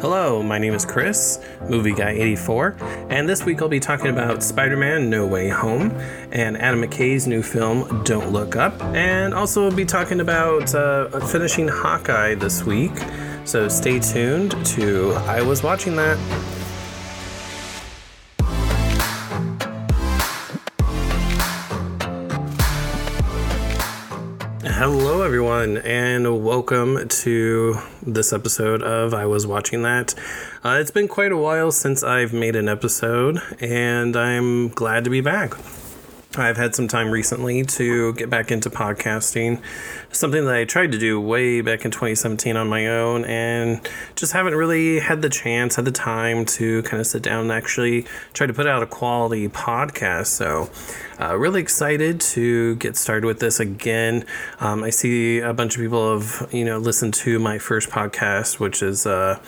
Hello, my name is Chris, Movie Guy 84, and this week I'll be talking about Spider Man No Way Home and Adam McKay's new film Don't Look Up, and also we'll be talking about uh, finishing Hawkeye this week. So stay tuned to I Was Watching That. Hello, everyone, and welcome to this episode of I Was Watching That. Uh, it's been quite a while since I've made an episode, and I'm glad to be back. I've had some time recently to get back into podcasting, something that I tried to do way back in 2017 on my own, and just haven't really had the chance, had the time to kind of sit down and actually try to put out a quality podcast. So, uh, really excited to get started with this again. Um, I see a bunch of people have, you know, listened to my first podcast, which is uh,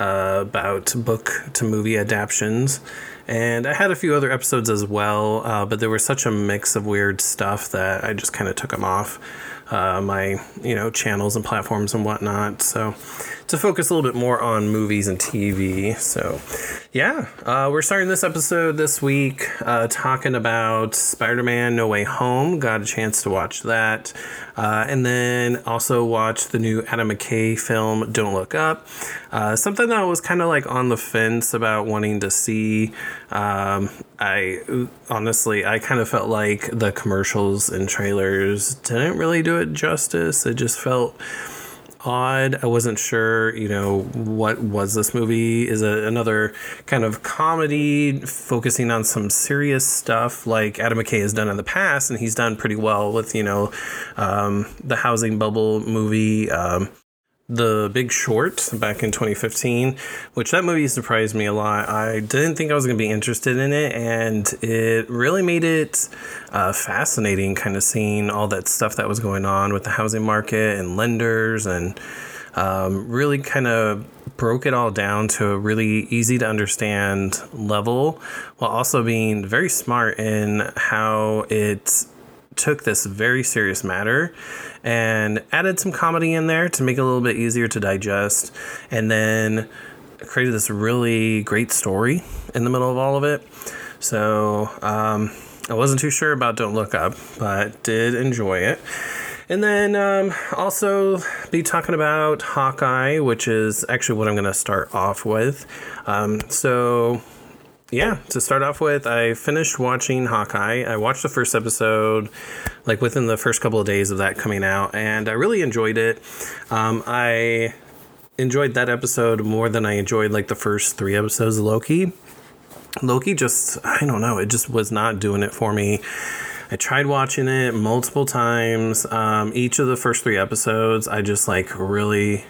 uh, about book to movie adaptations. And I had a few other episodes as well, uh, but there was such a mix of weird stuff that I just kind of took them off uh, my you know channels and platforms and whatnot. So to focus a little bit more on movies and TV. So yeah, uh, we're starting this episode this week uh, talking about Spider-Man: No Way Home. Got a chance to watch that, uh, and then also watch the new Adam McKay film Don't Look Up. Uh, something that I was kind of like on the fence about wanting to see. Um, I honestly, I kind of felt like the commercials and trailers didn't really do it justice. It just felt odd. I wasn't sure, you know, what was this movie? Is it another kind of comedy focusing on some serious stuff like Adam McKay has done in the past, and he's done pretty well with, you know, um, the housing bubble movie. Um, the Big Short back in 2015, which that movie surprised me a lot. I didn't think I was going to be interested in it, and it really made it uh, fascinating, kind of seeing all that stuff that was going on with the housing market and lenders, and um, really kind of broke it all down to a really easy to understand level, while also being very smart in how it took this very serious matter and added some comedy in there to make it a little bit easier to digest, and then created this really great story in the middle of all of it. So um, I wasn't too sure about Don't Look Up, but did enjoy it. And then um, also be talking about Hawkeye, which is actually what I'm going to start off with. Um, so yeah, to start off with, I finished watching Hawkeye. I watched the first episode, like within the first couple of days of that coming out, and I really enjoyed it. Um, I enjoyed that episode more than I enjoyed like the first three episodes of Loki. Loki just, I don't know, it just was not doing it for me. I tried watching it multiple times. Um, each of the first three episodes, I just like really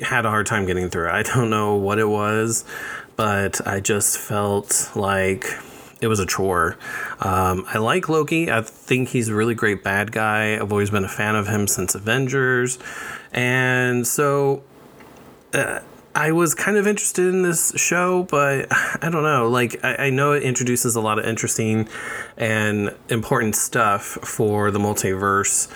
had a hard time getting through. I don't know what it was but I just felt like it was a chore. Um, I like Loki. I think he's a really great bad guy. I've always been a fan of him since Avengers. And so uh, I was kind of interested in this show, but I don't know. Like, I, I know it introduces a lot of interesting and important stuff for the multiverse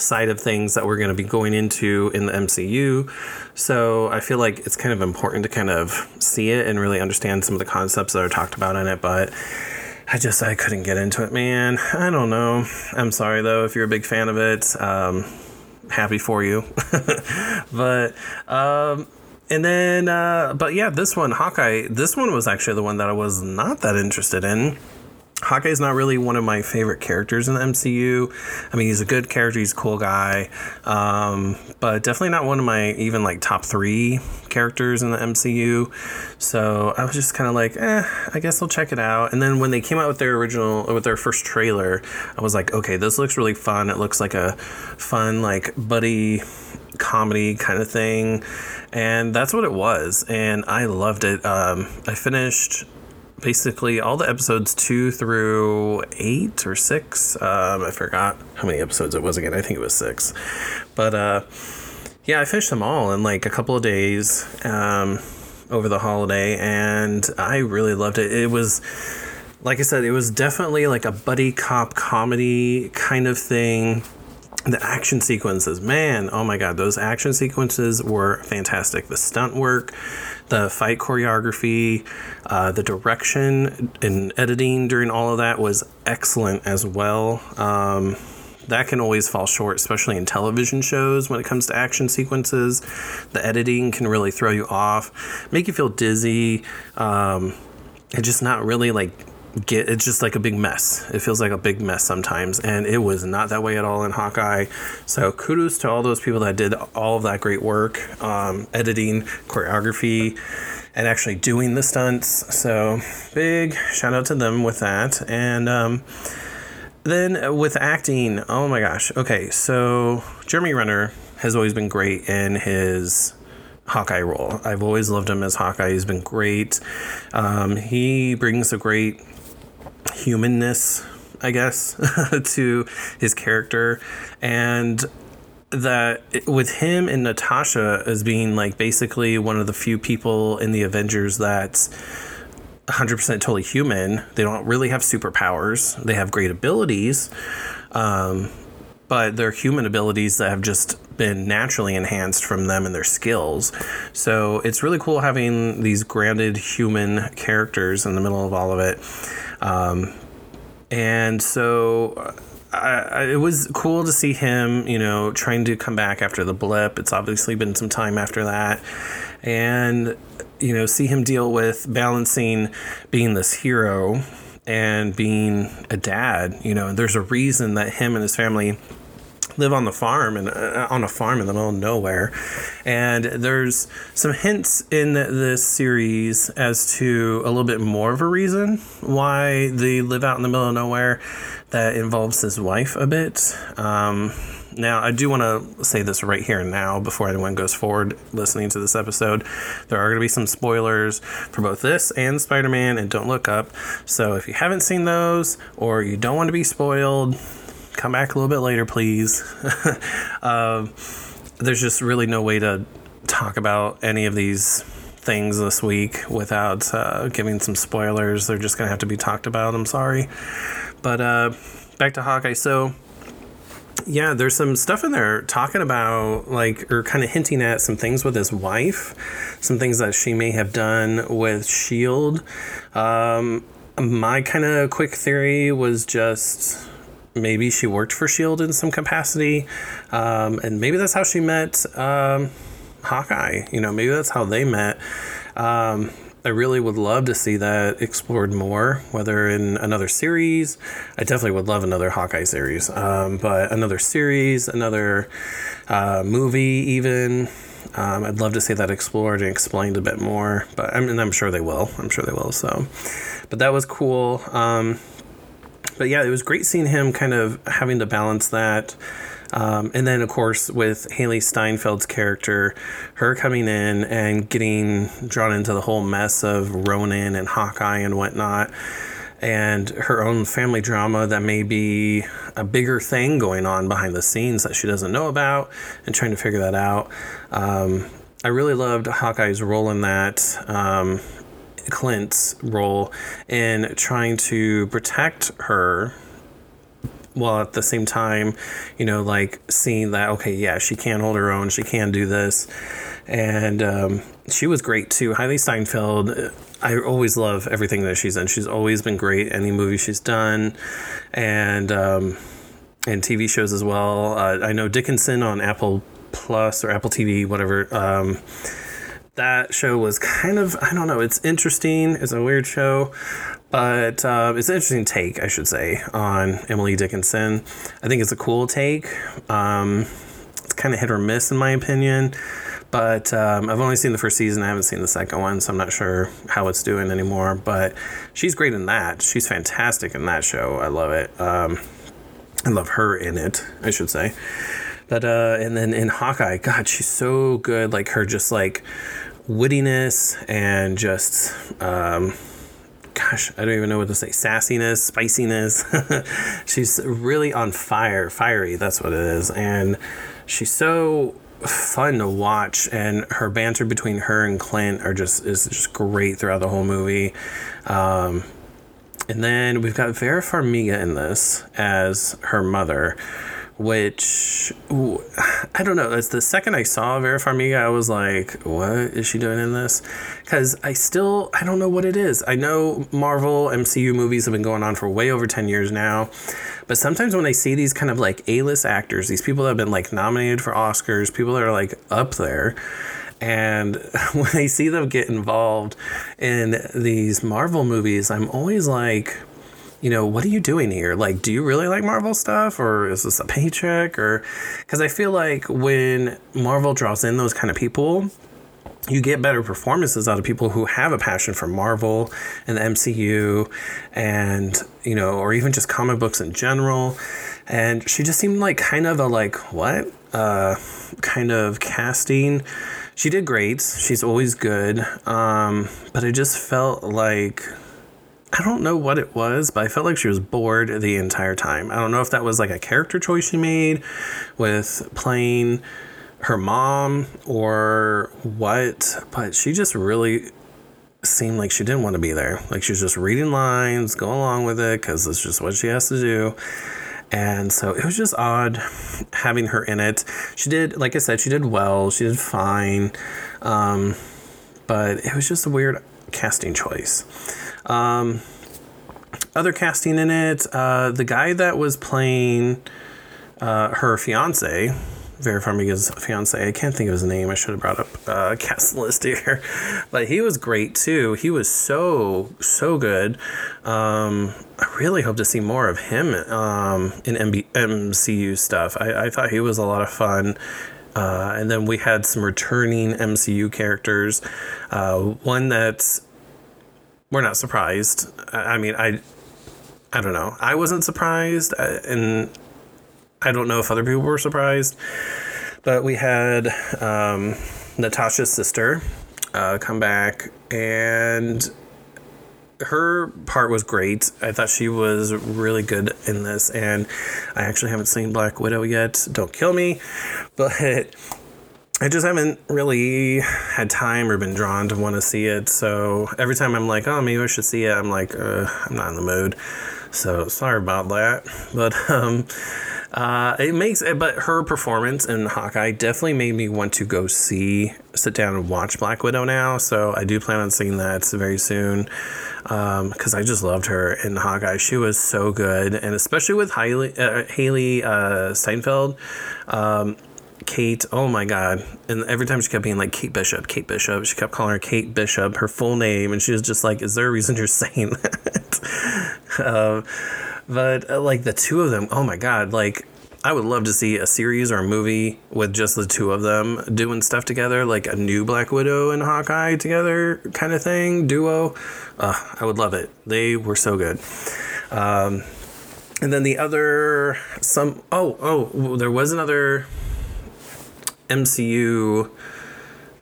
side of things that we're going to be going into in the MCU. So I feel like it's kind of important to kind of see it and really understand some of the concepts that are talked about in it. But I just I couldn't get into it, man. I don't know. I'm sorry though if you're a big fan of it. Um, happy for you, but. Um, and then, uh, but yeah, this one, Hawkeye, this one was actually the one that I was not that interested in. Hawkeye's not really one of my favorite characters in the MCU. I mean, he's a good character, he's a cool guy, um, but definitely not one of my even like top three characters in the MCU. So I was just kind of like, eh, I guess I'll check it out. And then when they came out with their original, with their first trailer, I was like, okay, this looks really fun. It looks like a fun, like buddy comedy kind of thing. And that's what it was. And I loved it. Um, I finished basically all the episodes two through eight or six. Um, I forgot how many episodes it was again. I think it was six. But uh, yeah, I finished them all in like a couple of days um, over the holiday, and I really loved it. It was. Like I said, it was definitely like a buddy cop comedy kind of thing the action sequences, man, oh my god, those action sequences were fantastic. The stunt work, the fight choreography, uh, the direction and editing during all of that was excellent as well. Um, that can always fall short, especially in television shows when it comes to action sequences. The editing can really throw you off, make you feel dizzy, um, and just not really like get it's just like a big mess. It feels like a big mess sometimes, and it was not that way at all in Hawkeye. So kudos to all those people that did all of that great work, um, editing, choreography, and actually doing the stunts. So big shout out to them with that. And um, then with acting, oh my gosh. Okay, so Jeremy Renner has always been great in his Hawkeye role. I've always loved him as Hawkeye. He's been great. Um, he brings a great humanness, I guess, to his character. And that with him and Natasha as being like basically one of the few people in the Avengers that's 100% totally human, they don't really have superpowers. They have great abilities, um, but they're human abilities that have just been naturally enhanced from them and their skills. So it's really cool having these grounded human characters in the middle of all of it. Um, and so I, it was cool to see him, you know, trying to come back after the blip. It's obviously been some time after that. And, you know, see him deal with balancing being this hero and being a dad. You know, there's a reason that him and his family live on the farm and uh, on a farm in the middle of nowhere. And there's some hints in this series as to a little bit more of a reason why they live out in the middle of nowhere that involves his wife a bit. Um, now, I do want to say this right here and now before anyone goes forward listening to this episode. There are going to be some spoilers for both this and Spider Man, and don't look up. So, if you haven't seen those or you don't want to be spoiled, come back a little bit later, please. um, there's just really no way to talk about any of these things this week without uh, giving some spoilers. They're just going to have to be talked about. I'm sorry. But uh, back to Hawkeye. So, yeah, there's some stuff in there talking about, like, or kind of hinting at some things with his wife, some things that she may have done with S.H.I.E.L.D. Um, my kind of quick theory was just maybe she worked for Shield in some capacity, um, and maybe that's how she met um, Hawkeye. You know, maybe that's how they met. Um, I really would love to see that explored more, whether in another series. I definitely would love another Hawkeye series, um, but another series, another uh, movie, even. Um, I'd love to see that explored and explained a bit more, but I mean, I'm sure they will. I'm sure they will. So, but that was cool. Um, but yeah, it was great seeing him kind of having to balance that. Um, and then, of course, with Hailee Steinfeld's character, her coming in and getting drawn into the whole mess of Ronin and Hawkeye and whatnot, and her own family drama that may be a bigger thing going on behind the scenes that she doesn't know about, and trying to figure that out. Um, I really loved Hawkeye's role in that. Um, Clint's role in trying to protect her while at the same time, you know, like seeing that, okay, yeah, she can hold her own, she can do this. And um, she was great too. Hailee Steinfeld, I always love everything that she's in. She's always been great, any movie she's done. And, um, and TV shows as well. Uh, I know Dickinson on Apple Plus or Apple TV, whatever. Um, that show was kind of I don't know. It's interesting. It's a weird show, but uh, it's an interesting take, I should say, on Emily Dickinson. I think it's a cool take. Um, it's kind of hit or miss in my opinion, but um, I've only seen the first season. I haven't seen the second one, so I'm not sure how it's doing anymore. But she's great in that. She's fantastic in that show. I love it. Um, I love her in it. I should say. But uh, and then in Hawkeye, God, she's so good. Like her, just like wittiness and just um, gosh, I don't even know what to say. Sassiness, spiciness. she's really on fire, fiery. That's what it is, and she's so fun to watch. And her banter between her and Clint are just is just great throughout the whole movie. Um, and then we've got Vera Farmiga in this as her mother, which ooh, I don't know. It's the second I saw Vera Farmiga, I was like, "What is she doing in this?" Because I still I don't know what it is. I know Marvel MCU movies have been going on for way over ten years now, but sometimes when I see these kind of like A-list actors, these people that have been like nominated for Oscars, people that are like up there. And when I see them get involved in these Marvel movies, I'm always like, you know, what are you doing here? Like, do you really like Marvel stuff or is this a paycheck? Or because I feel like when Marvel draws in those kind of people, you get better performances out of people who have a passion for Marvel and the MCU and, you know, or even just comic books in general. And she just seemed like kind of a like, what? Uh, kind of casting. She did great. She's always good. Um, but I just felt like I don't know what it was, but I felt like she was bored the entire time. I don't know if that was like a character choice she made with playing her mom or what, but she just really seemed like she didn't want to be there. Like she was just reading lines, go along with it because it's just what she has to do. And so it was just odd having her in it. She did, like I said, she did well. She did fine. Um, but it was just a weird casting choice. Um, other casting in it, uh, the guy that was playing uh, her fiance, Vera Farmiga's fiance, I can't think of his name. I should have brought up uh, cast list here, but he was great too. He was so so good. Um, I really hope to see more of him um, in MB- MCU stuff. I, I thought he was a lot of fun. Uh, and then we had some returning MCU characters. Uh, one that's we're not surprised. I, I mean, I I don't know. I wasn't surprised, uh, and I don't know if other people were surprised. But we had um, Natasha's sister uh, come back, and her part was great. I thought she was really good in this, and I actually haven't seen Black Widow yet. Don't kill me, but I just haven't really had time or been drawn to want to see it. So every time I'm like, oh, maybe I should see it, I'm like, uh, I'm not in the mood. So sorry about that. But um, uh, it makes it, but her performance in Hawkeye definitely made me want to go see, sit down and watch Black Widow now. So I do plan on seeing that very soon because um, I just loved her in Hawkeye. She was so good, and especially with Hailee, uh, Hailee uh, Steinfeld. Um, Kate, oh my God. And every time she kept being like, Kate Bishop, Kate Bishop, she kept calling her Kate Bishop, her full name. And she was just like, is there a reason you're saying that? um, but uh, like the two of them, oh my God, like I would love to see a series or a movie with just the two of them doing stuff together, like a new Black Widow and Hawkeye together kind of thing, duo. Uh, I would love it. They were so good. Um, and then the other, some, oh, oh, there was another MCU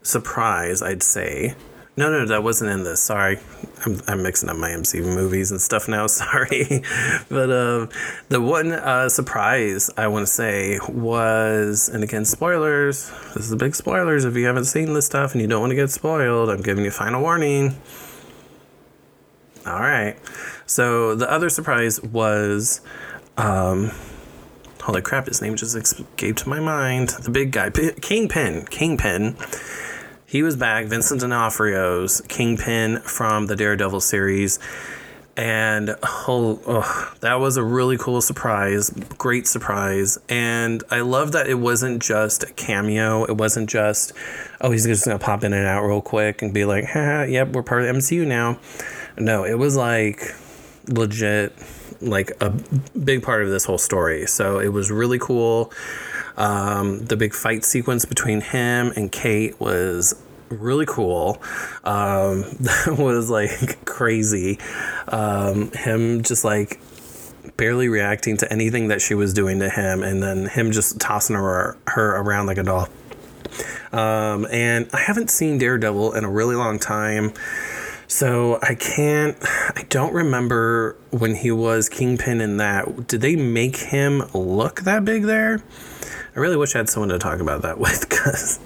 surprise, I'd say. No, no, that wasn't in this. Sorry, I'm, I'm mixing up my MCU movies and stuff now. Sorry, but uh, the one uh, surprise I want to say was, and again, spoilers. This is a big spoilers. If you haven't seen this stuff and you don't want to get spoiled, I'm giving you final warning. All right. So the other surprise was um, holy crap, his name just escaped my mind. The big guy, P- Kingpin. Kingpin. He was back. Vincent D'Onofrio's Kingpin from the Daredevil series. And oh, oh, that was a really cool surprise. Great surprise. And I love that it wasn't just a cameo. It wasn't just, oh, he's just to pop in and out real quick and be like, ha, yep, we're part of the MCU now. No, it was like legit like a big part of this whole story. So it was really cool. Um, the big fight sequence between him and Kate was really cool. Um, that was like crazy. Um, him just like barely reacting to anything that she was doing to him, and then him just tossing her her around like a doll. Um, and I haven't seen Daredevil in a really long time. So I can't, I don't remember when he was Kingpin in that. Did they make him look that big there? I really wish I had someone to talk about that with because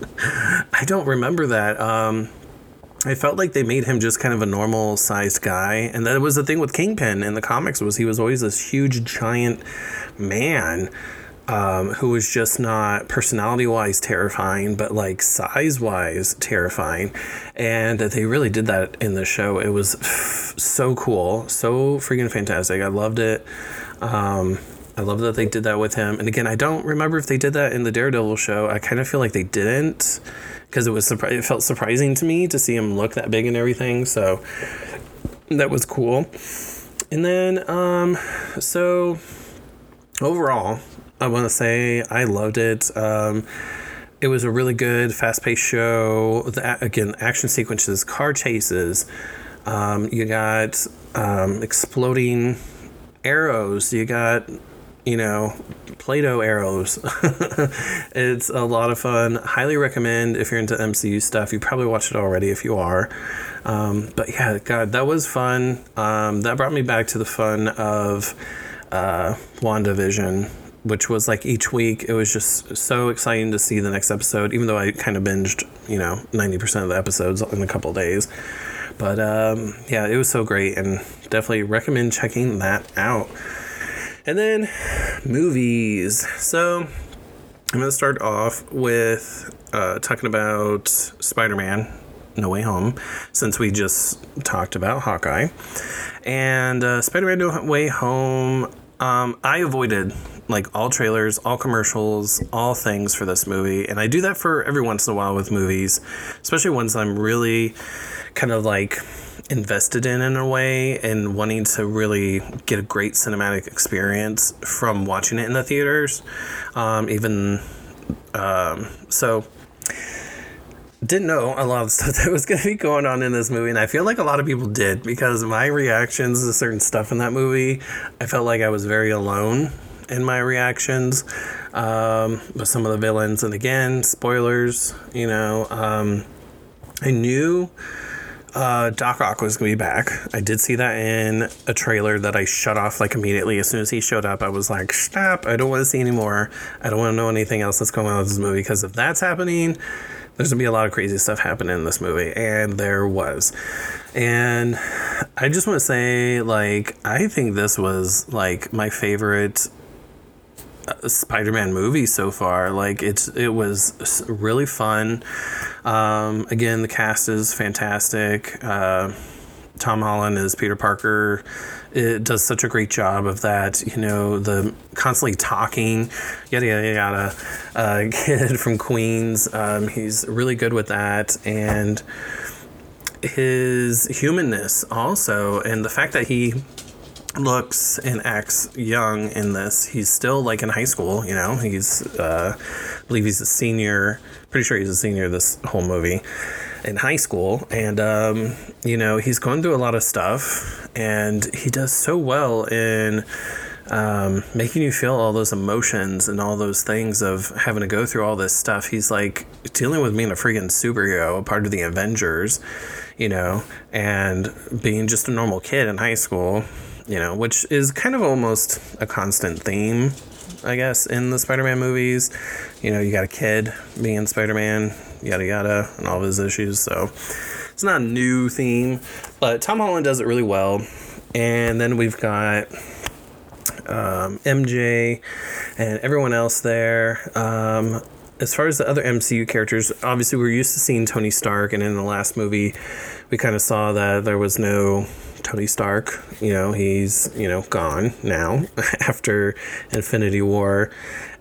I don't remember that. Um, I felt like they made him just kind of a normal sized guy, and that was the thing with Kingpin in the comics was he was always this huge giant man um, who was just not personality wise terrifying, but like size wise terrifying. And they really did that in the show. It was f- so cool, so freaking fantastic. I loved it. Um, I love that they did that with him. And again, I don't remember if they did that in the Daredevil show. I kind of feel like they didn't because it was surpri- it felt surprising to me to see him look that big and everything. So that was cool. And then, um, so overall, I want to say I loved it. Um, it was a really good, fast paced show. The, again, action sequences, car chases. Um, you got um, exploding arrows. You got, you know, Play Doh arrows. it's a lot of fun. Highly recommend if you're into MCU stuff. You probably watched it already if you are. Um, but yeah, God, that was fun. Um, that brought me back to the fun of uh, WandaVision which was like each week. It was just so exciting to see the next episode even though i kind of binged you know 90% of the episodes in a couple days. But um, yeah it was so great and definitely recommend checking that out. And then movies. So i'm going to start off with uh, talking about spider-man no way home since we just talked about hawkeye. And uh, spider-man no way home um, i avoided like all trailers, all commercials, all things for this movie. And I do that for every once in a while with movies, especially ones I'm really kind of like invested in in a way and wanting to really get a great cinematic experience from watching it in the theaters. Um, even um, so didn't know a lot of stuff that was going to be going on in this movie and i feel like a lot of people did because my reactions to certain stuff in that movie i felt like i was very alone in my reactions um, with some of the villains. And again, spoilers, you know, um, I knew uh, Doc Ock was going to be back. I did see that in a trailer that I shut off like immediately. As soon as he showed up, I was like, stop, I don't want to see anymore. I don't want to know anything else that's going on with this movie because if that's happening, there's going to be a lot of crazy stuff happening in this movie. And there was. And I just want to say, like, I think this was like my favorite Spider-Man movie so far. Like it's it was really fun. Um, again, the cast is fantastic. Uh, Tom Holland as Peter Parker. It does such a great job of that. You know, the constantly talking, yada yada yada. Uh, kid from Queens. Um, he's really good with that and his humanness also, and the fact that he looks and acts young in this. He's still like in high school, you know. He's, uh, I believe he's a senior. Pretty sure he's a senior this whole movie in high school, and um, you know he's going through a lot of stuff, and he does so well in. Um, making you feel all those emotions and all those things of having to go through all this stuff. He's like dealing with being a freaking superhero, a part of the Avengers, you know, and being just a normal kid in high school you know, which is kind of almost a constant theme, I guess, in the Spider Man movies. You know, you got a kid being Spider Man, yada yada, and all of his issues. So it's not a new theme, but Tom Holland does it really well. And then we've got um, MJ and everyone else there. Um, as far as the other MCU characters, obviously we're used to seeing Tony Stark, and in the last movie, we kind of saw that there was no Tony Stark. You know, he's, you know, gone now after Infinity War.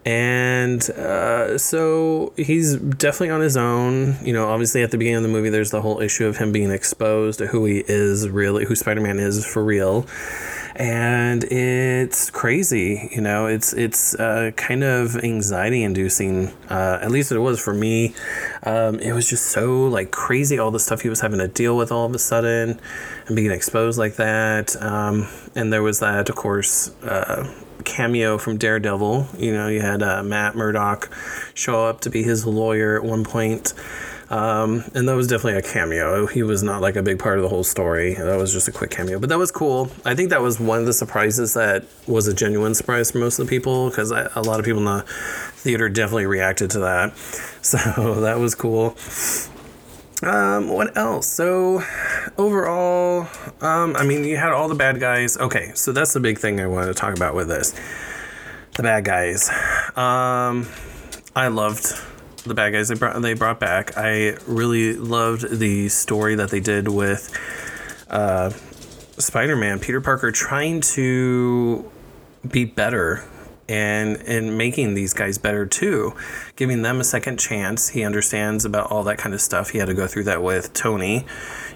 And uh, so he's definitely on his own. You know, obviously at the beginning of the movie, there's the whole issue of him being exposed to who he is really, who Spider Man is for real and it's crazy. You know, it's it's uh, kind of anxiety inducing. Uh, at least it was for me. Um, it was just so like crazy all the stuff he was having to deal with all of a sudden, and being exposed like that. Um, and there was that, of course. Uh, cameo from Daredevil. You know, you had uh, Matt Murdock show up to be his lawyer at one point. Um, and that was definitely a cameo. He was not like a big part of the whole story. That was just a quick cameo, but that was cool. I think that was one of the surprises that was a genuine surprise for most of the people because a lot of people in the theater definitely reacted to that. So that was cool. Um, what else? So, overall, um, I mean, you had all the bad guys. Okay, so that's the big thing I wanted to talk about with this. The bad guys. Um, I loved the bad guys they brought they brought back. I really loved the story that they did with uh, Spider-Man, Peter Parker trying to be better and and making these guys better too, giving them a second chance. He understands about all that kind of stuff. He had to go through that with Tony.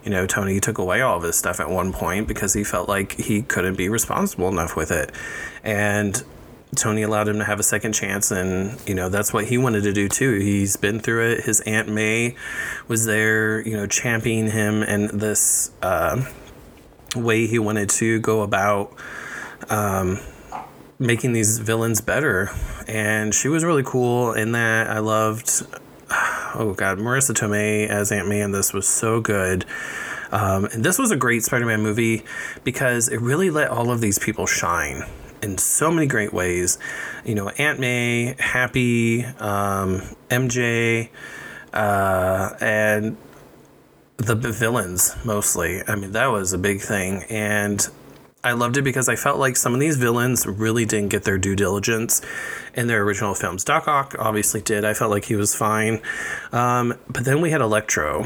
You know, Tony took away all of his stuff at one point because he felt like he couldn't be responsible enough with it. And Tony allowed him to have a second chance, and you know that's what he wanted to do too. He's been through it. His aunt May was there, you know, championing him and this uh, way he wanted to go about um, making these villains better. And she was really cool in that. I loved. Oh God, Marisa Tomei as Aunt May in this was so good. Um, and this was a great Spider-Man movie because it really let all of these people shine in so many great ways. You know, Aunt May, Happy, um, MJ, uh, and the villains mostly. I mean, that was a big thing. And I loved it because I felt like some of these villains really didn't get their due diligence in their original films. Doc Ock obviously did. I felt like he was fine. Um, but then we had Electro.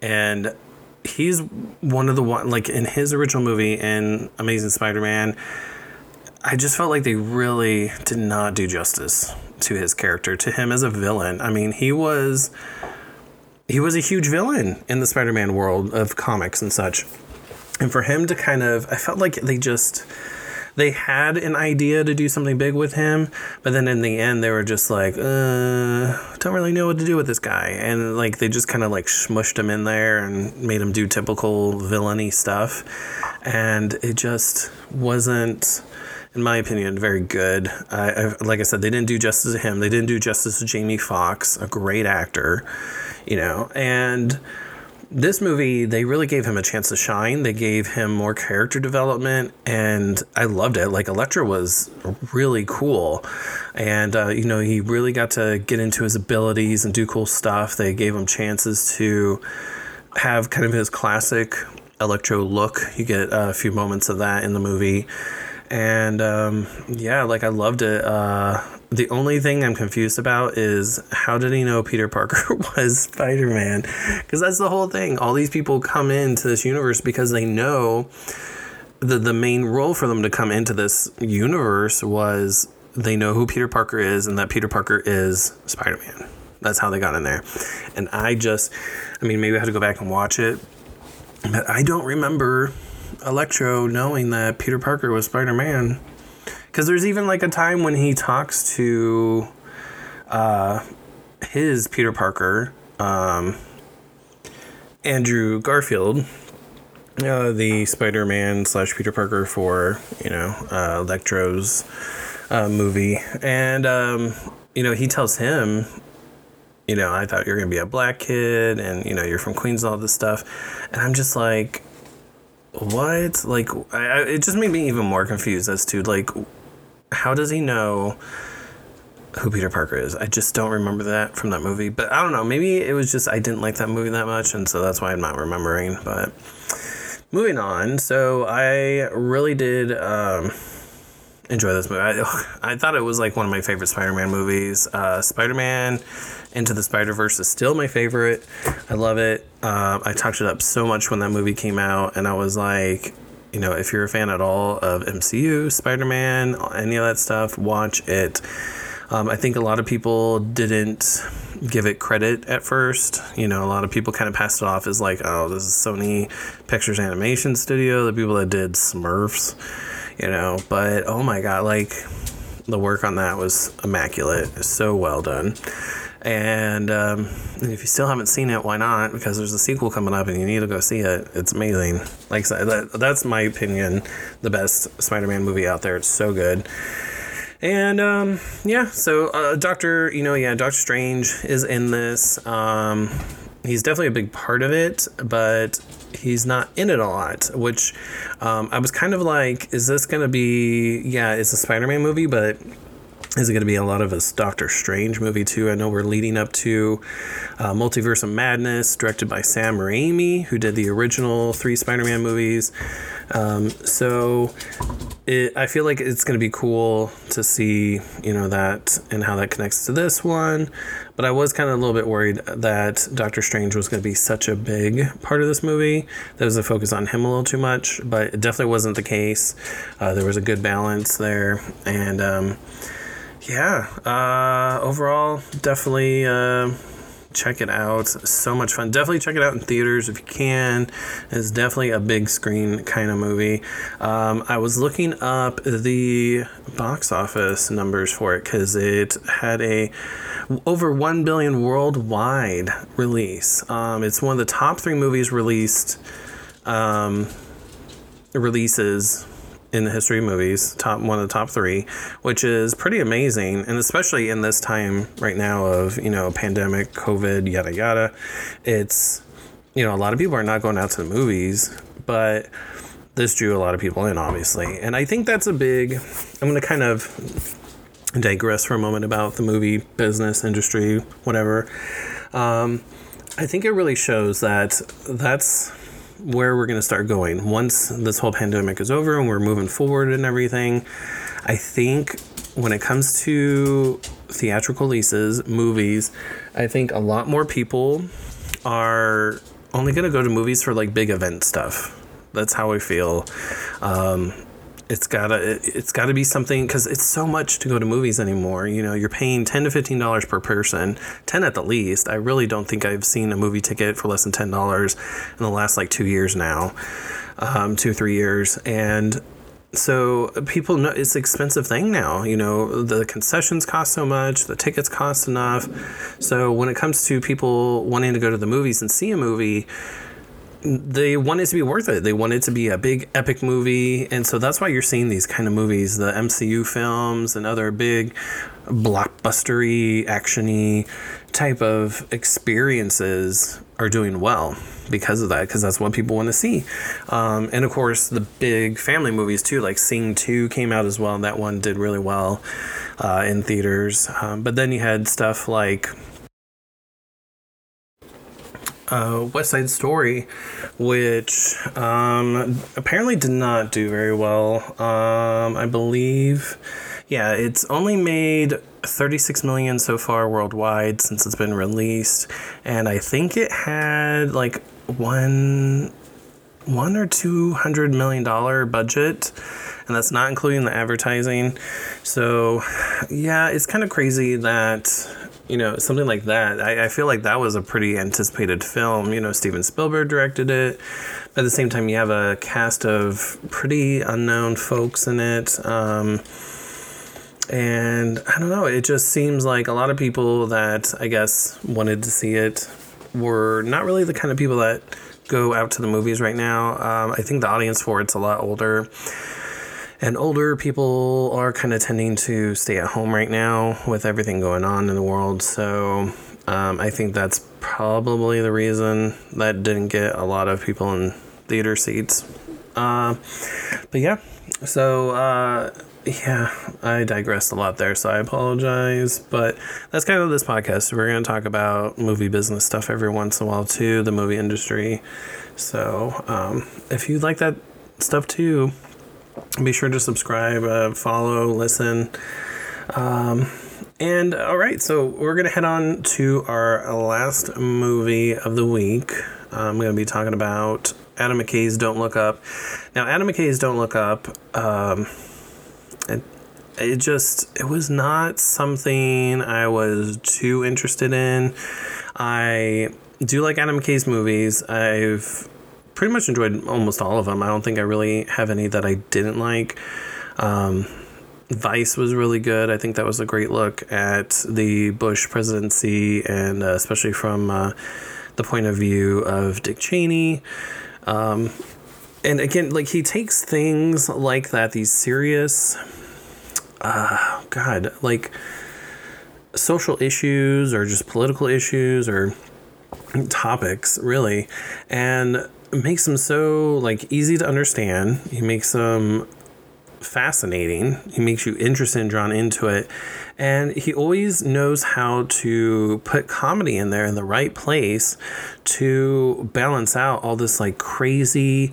And he's one of the one like in his original movie in Amazing Spider-Man I just felt like they really did not do justice to his character, to him as a villain. I mean, he was he was a huge villain in the Spider-Man world of comics and such. And for him to kind of I felt like they just they had an idea to do something big with him, but then in the end they were just like, uh, don't really know what to do with this guy. And like they just kind of like smushed him in there and made him do typical villainy stuff. And it just wasn't in my opinion, very good. I, I, like I said, they didn't do justice to him. They didn't do justice to Jamie Foxx, a great actor, you know. And this movie, they really gave him a chance to shine. They gave him more character development, and I loved it. Like Electro was really cool, and uh, you know he really got to get into his abilities and do cool stuff. They gave him chances to have kind of his classic Electro look. You get a few moments of that in the movie and um, yeah, like I loved it. Uh, the only thing I'm confused about is how did he know Peter Parker was Spider Man? Because that's the whole thing. All these people come into this universe because they know the the main role for them to come into this universe was they know who Peter Parker is and that Peter Parker is Spider Man. That's how they got in there. And I just, I mean, maybe I have to go back and watch it, but I don't remember Electro knowing that Peter Parker was Spider Man. Because there's even like a time when he talks to uh, his Peter Parker, um, Andrew Garfield, uh, the Spider Man slash Peter Parker for, you know, uh, Electro's uh, movie. And, um, you know, he tells him, you know, I thought you were to be a black kid and, you know, you're from Queens and all this stuff. And I'm just like, what? Like, I, it just made me even more confused as to like, how does he know who Peter Parker is? I just don't remember that from that movie. But I don't know. Maybe it was just I didn't like that movie that much, and so that's why I'm not remembering. But moving on. So I really did. Um, enjoy this movie. I, I thought it was like one of my favorite Spider-Man movies. Uh, Spider-Man Into the Spider-Verse is still my favorite. I love it. Uh, I talked it up so much when that movie came out, and I was like, you know, if you're a fan at all of MCU, Spider-Man, any of that stuff, watch it. Um, I think a lot of people didn't give it credit at first. You know, a lot of people kind of passed it off as like, oh, this is Sony Pictures Animation Studio, the people that did Smurfs you know. But oh my god, like the work on that was immaculate. so well done. And, um, if you still haven't seen it, why not? Because there's a sequel coming up, and you need to go see it. It's amazing. Like that, that's my opinion, the best Spider-Man movie out there. It's so good. And um, yeah, so uh, Doctor, you know, yeah, Doctor Strange is in this. Um, he's definitely a big part of it, but he's not in it a lot, which um, I was kind of like, is this to be, yeah, it's a Spider Man movie, but is it going to be a lot of a Doctor Strange movie too? I know we're leading up to uh, Multiverse of Madness, directed by Sam Raimi, who did the original three Spider-Man movies. Um, so it, I feel like it's going to be cool to see, you know, that and how that connects to this one. But I was kind of a little bit worried that Doctor Strange was going to be such a big part of this movie. There was a focus on him a little too much, but it definitely wasn't the case. Uh, there was a good balance there, and um, yeah, uh, overall, definitely. Uh, check it out. So much fun. Definitely check it out in theaters if you can. It's definitely a big screen kind of movie. Um, I was looking up the box office numbers for it because it had a over 1 billion worldwide release. Um, it's one of the top three movies released um, releases in the history of movies, top one of the top three, which is pretty amazing, and especially in this time right now of you know pandemic, COVID, yada yada. It's you know a lot of people are not going out to the movies, but this drew a lot of people in, obviously, and I think that's a big. I'm going to kind of digress for a moment about the movie business industry, whatever. Um, I think it really shows that that's where we're going to start going once this whole pandemic is over and we're moving forward and everything. I think when it comes to theatrical releases, movies, I think a lot more people are only going to go to movies for like big event stuff. That's how I feel. Um, it's gotta it's gotta be something because it's so much to go to movies anymore you know you're paying 10 to 15 dollars per person 10 at the least. I really don't think i've seen a movie ticket for less than 10 dollars in the last like two years now um, two three years. And so people know it's an expensive thing now you know the concessions cost so much the tickets cost enough. So when it comes to people wanting to go to the movies and see a movie they want it to be worth it. They want it to be a big epic movie, and so that's why you're seeing these kind of movies, the MCU films and other big blockbustery, actiony type of experiences are doing well because of that, because that's what people want to see. Um, and of course, the big family movies too, like Sing 2 came out as well, and that one did really well uh, in theaters. Um, but then you had stuff like uh, West Side Story, which um, apparently did not do very well. Um, I believe, yeah, it's only made 36 million so far worldwide since it's been released, and I think it had like one one or two hundred million dollar budget and that's not including the advertising so yeah it's kind of crazy that you know, something like that. I, I, feel like that was a pretty anticipated film. You know, Steven Spielberg directed it. At the same time, you have a cast of pretty unknown folks in it. Um, and I don't know, it just seems like a lot of people that I guess wanted to see it were not really the kind of people that go out to the movies right now. Um, I think the audience for it's a lot older and older people are kind of tending to stay at home right now with everything going on in the world. So um, I think that's probably the reason that didn't get a lot of people in theater seats. Uh, but yeah, so uh, yeah, I digressed a lot there, so I apologize. But that's kind of this podcast. We're going to talk about movie business stuff every once in a while too, the movie industry. So um, if you like that stuff too, be sure to subscribe, uh, follow, listen. Um, and all right, so we're gonna head on to our last movie of the week. I'm gonna be talking about Adam McKay's Don't Look Up. Now, Adam McKay's Don't Look Up. Um, it, it just it was not something I was too interested in. I do like Adam McKay's movies. I've pretty much enjoyed almost all of them. I don't think I really have any that I didn't like. Um, Vice was really good. I think that was a great look at the Bush presidency, and uh, especially from uh, the point of view of Dick Cheney. Um, and again, like he takes things like that, these serious, uh, God, like social issues or just political issues or topics, really, and makes them so like easy to understand. He makes them fascinating. He makes you interested and drawn into it. And he always knows how to put comedy in there in the right place to balance out all this like crazy,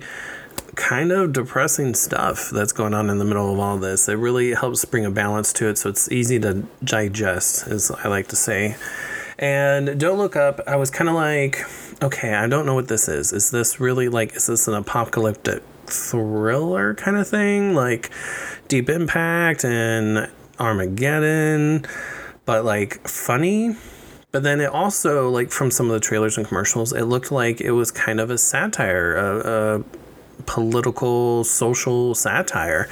kind of depressing stuff that's going on in the middle of all this. It really helps bring a balance to it so it's easy to digest, as I like to say. And Don't Look Up, I was kind of like, okay, I don't know what this is. Is this really like, is this an apocalyptic thriller kind of thing? Like Deep Impact and Armageddon, but like funny? But then it also, like from some of the trailers and commercials, it looked like it was kind of a satire, a, a political, social satire.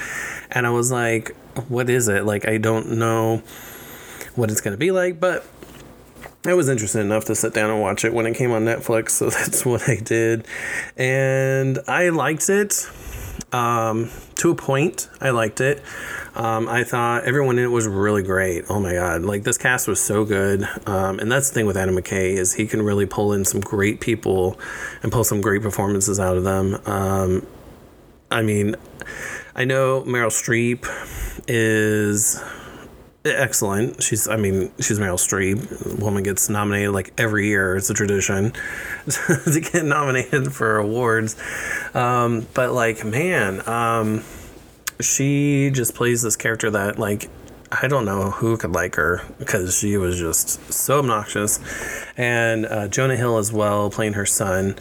And I was like, what is it? Like, I don't know what it's going to be like, but I was interested enough to sit down and watch it when it came on Netflix, so that's what I did. And I liked it um, to a point. I liked it. Um, I thought everyone in it was really great. Oh my god, like this cast was so good. Um, and that's the thing with Adam McKay is he can really pull in some great people and pull some great performances out of them. Um, I mean, I know Meryl Streep is excellent. She's, I mean, she's Meryl Streep. Woman gets nominated like every year. It's a tradition to get nominated for awards. Um, but like, man, um, she just plays this character that like I don't know who could like her because she was just so obnoxious, and uh, Jonah Hill as well playing her son.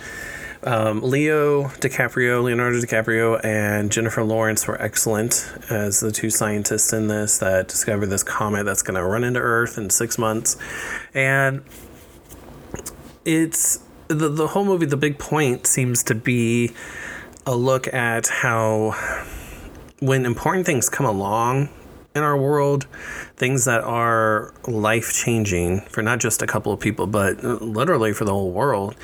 Um, Leo DiCaprio, Leonardo DiCaprio, and Jennifer Lawrence were excellent as the two scientists in this that discover this comet that's going to run into Earth in six months. And it's the, the whole movie, the big point seems to be a look at how when important things come along in our world, things that are life changing for not just a couple of people, but literally for the whole world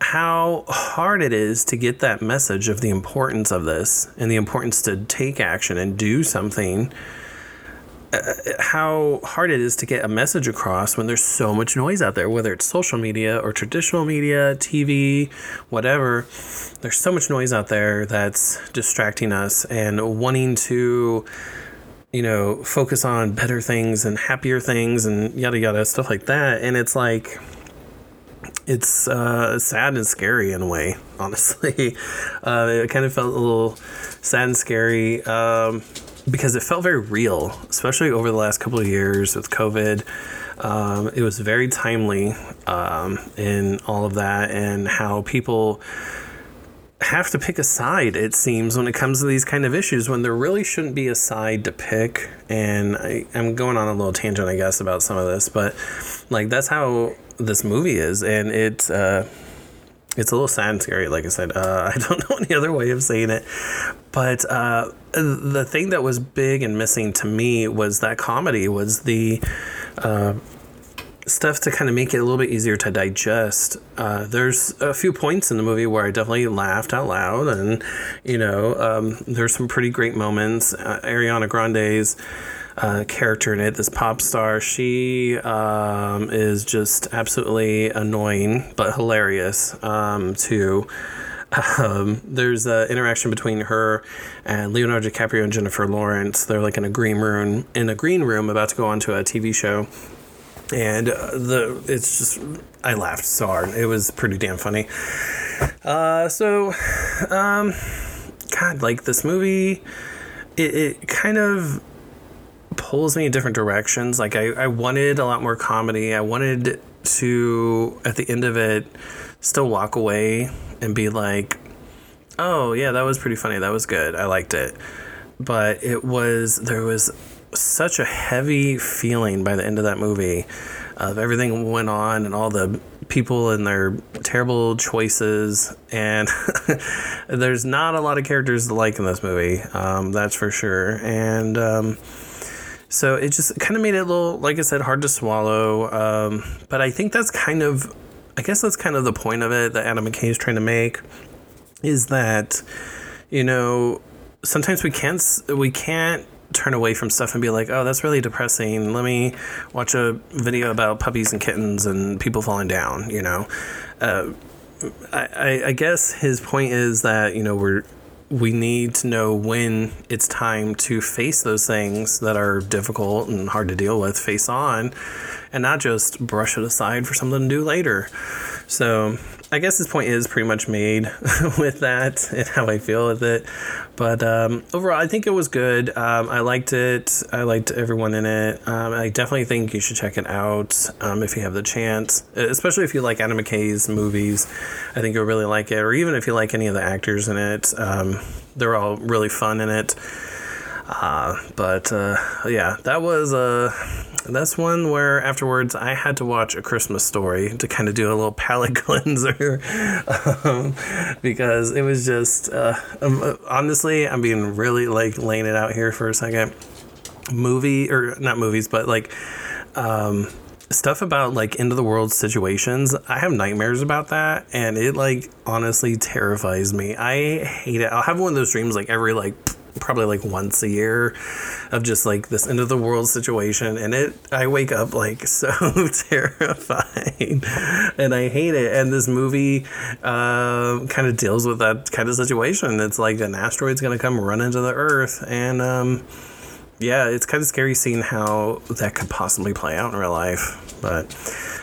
how hard it is to get that message of the importance of this and the importance to take action and do something. Uh, how hard it is to get a message across when there's so much noise out there, whether it's social media or traditional media, TV, whatever. There's so much noise out there that's distracting us and wanting to you know, focus on better things and happier things and yada yada stuff like that. And it's like it's uh, sad and scary in a way, honestly. Uh, it kind of felt a little sad and scary um, because it felt very real, especially over the last couple of years with COVID. Um, it was very timely um, in all of that and how people have to pick a side, it seems, when it comes to these kind of issues when there really shouldn't be a side to pick. And I, I'm going on a little tangent, I guess, about some of this, but like that's how this movie is, and it's uh, it's a little sad and scary. Like I said, uh, I don't know any other way of saying it, but uh, the thing that was big and missing to me was that comedy was the uh, stuff to kind of make it a little bit easier to digest. Uh, there's a few points in the movie where I definitely laughed out loud, and you know, um, there's some pretty great moments. Uh, Ariana Grande's uh, character in it, this pop star. She um, is just absolutely annoying but hilarious um, too. Um, there's an interaction between her and Leonardo DiCaprio and Jennifer Lawrence. They're like in a green room in a green room about to go onto a TV show, and uh, the it's just I laughed so hard. It was pretty damn funny. Uh, so, um, God, like this movie, it, it kind of pulls me in different directions. Like I, I wanted a lot more comedy. I wanted to at the end of it still walk away and be like, "Oh, yeah, that was pretty funny. That was good. I liked it." But it was there was such a heavy feeling by the end of that movie of everything went on and all the people and their terrible choices and there's not a lot of characters to like in this movie um, that's for sure and um, so it just kind of made it a little, like I said, hard to swallow. Um, but I think that's kind of, I guess that's kind of the point of it that Adam McKay is trying to make, is that, you know, sometimes we can't we can't turn away from stuff and be like, oh, that's really depressing. Let me watch a video about puppies and kittens and people falling down. You know, uh, I, I guess his point is that you know we're we need to know when it's time to face those things that are difficult and hard to deal with face on and not just brush it aside for something to do later. So I guess this point is pretty much made with that and how I feel with it. But um, overall, I think it was good. Um, I liked it. I liked everyone in it. Um, I definitely think you should check it out um, if you have the chance, especially if you like Adam McKay's movies. I think you'll really like it, or even if you like any of the actors in it. Um, they're all really fun in it. Uh, but uh, yeah, that was a. Uh, that's one where afterwards I had to watch A Christmas Story to kind of do a little palate cleanser um, because it was just uh, um, honestly I'm being really like laying it out here for a second. Movie or not movies, but like um, stuff about like end of the world situations. I have nightmares about that, and it like honestly terrifies me. I hate it. I'll have one of those dreams like every like probably like once a year of just like this end of the world situation and it I wake up like so terrified and I hate it and this movie uh, kind of deals with that kind of situation. It's like an asteroid's gonna come run into the earth and um, yeah it's kind of scary seeing how that could possibly play out in real life but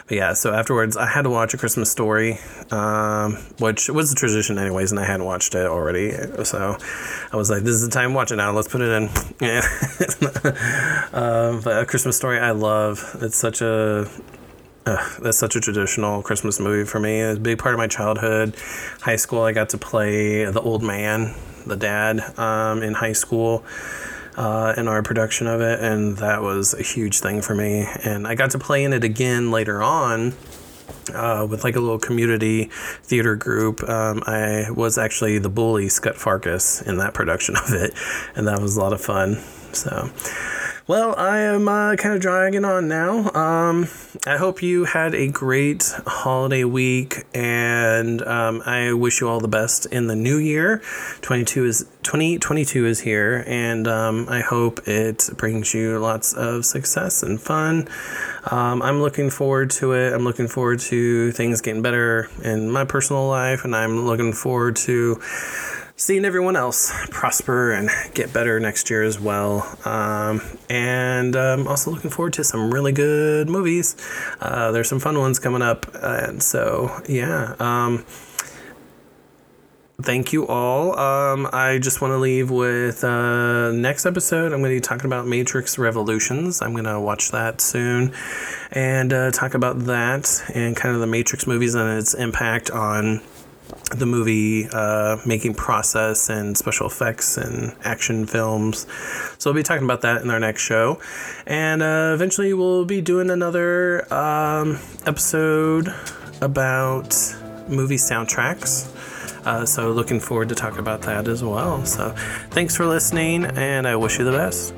but yeah, so afterwards, I had to watch A Christmas Story, um, which was a tradition, anyways, and I hadn't watched it already. So I was like, this is the time watch it now. Let's put it in. Yeah. um, but A Christmas Story, I love. It's such a. Uh, that's such a traditional Christmas movie for me. It's a big part of my childhood. High school, I got to play the old man, the dad, um, in high school uh, in our production of it, and that was a huge thing for me. And I got to play in it again later on. Uh, with like a little community theater group. Um, I was actually the bully Scut Farkas in that production of it, and that was a lot of fun. So, well, I am uh, kind of dragging on now. Um, I hope you had a great holiday week, and um, I wish you all the best in the new year. 22 is 2022 is here, and um, I hope it brings you lots of success and fun. Um, I'm looking forward to it. I'm looking forward to things getting better in my personal life, and I'm looking forward to seeing everyone else prosper and get better next year as well. Um, and um, also looking forward to some really good movies. Uh, there's some fun ones coming up. And so, yeah. Um, thank you all. Um, I just want to leave with uh, next episode. I'm going to be talking about Matrix Revolutions. I'm going to watch that soon and uh, talk about that and kind of the Matrix movies and its impact on the movie uh, making process and special effects and action films. So we'll be talking about that in our next show. And uh, eventually we'll be doing another um, episode about movie soundtracks. Uh, so looking forward to talk about that as well. So thanks for listening, and I wish you the best.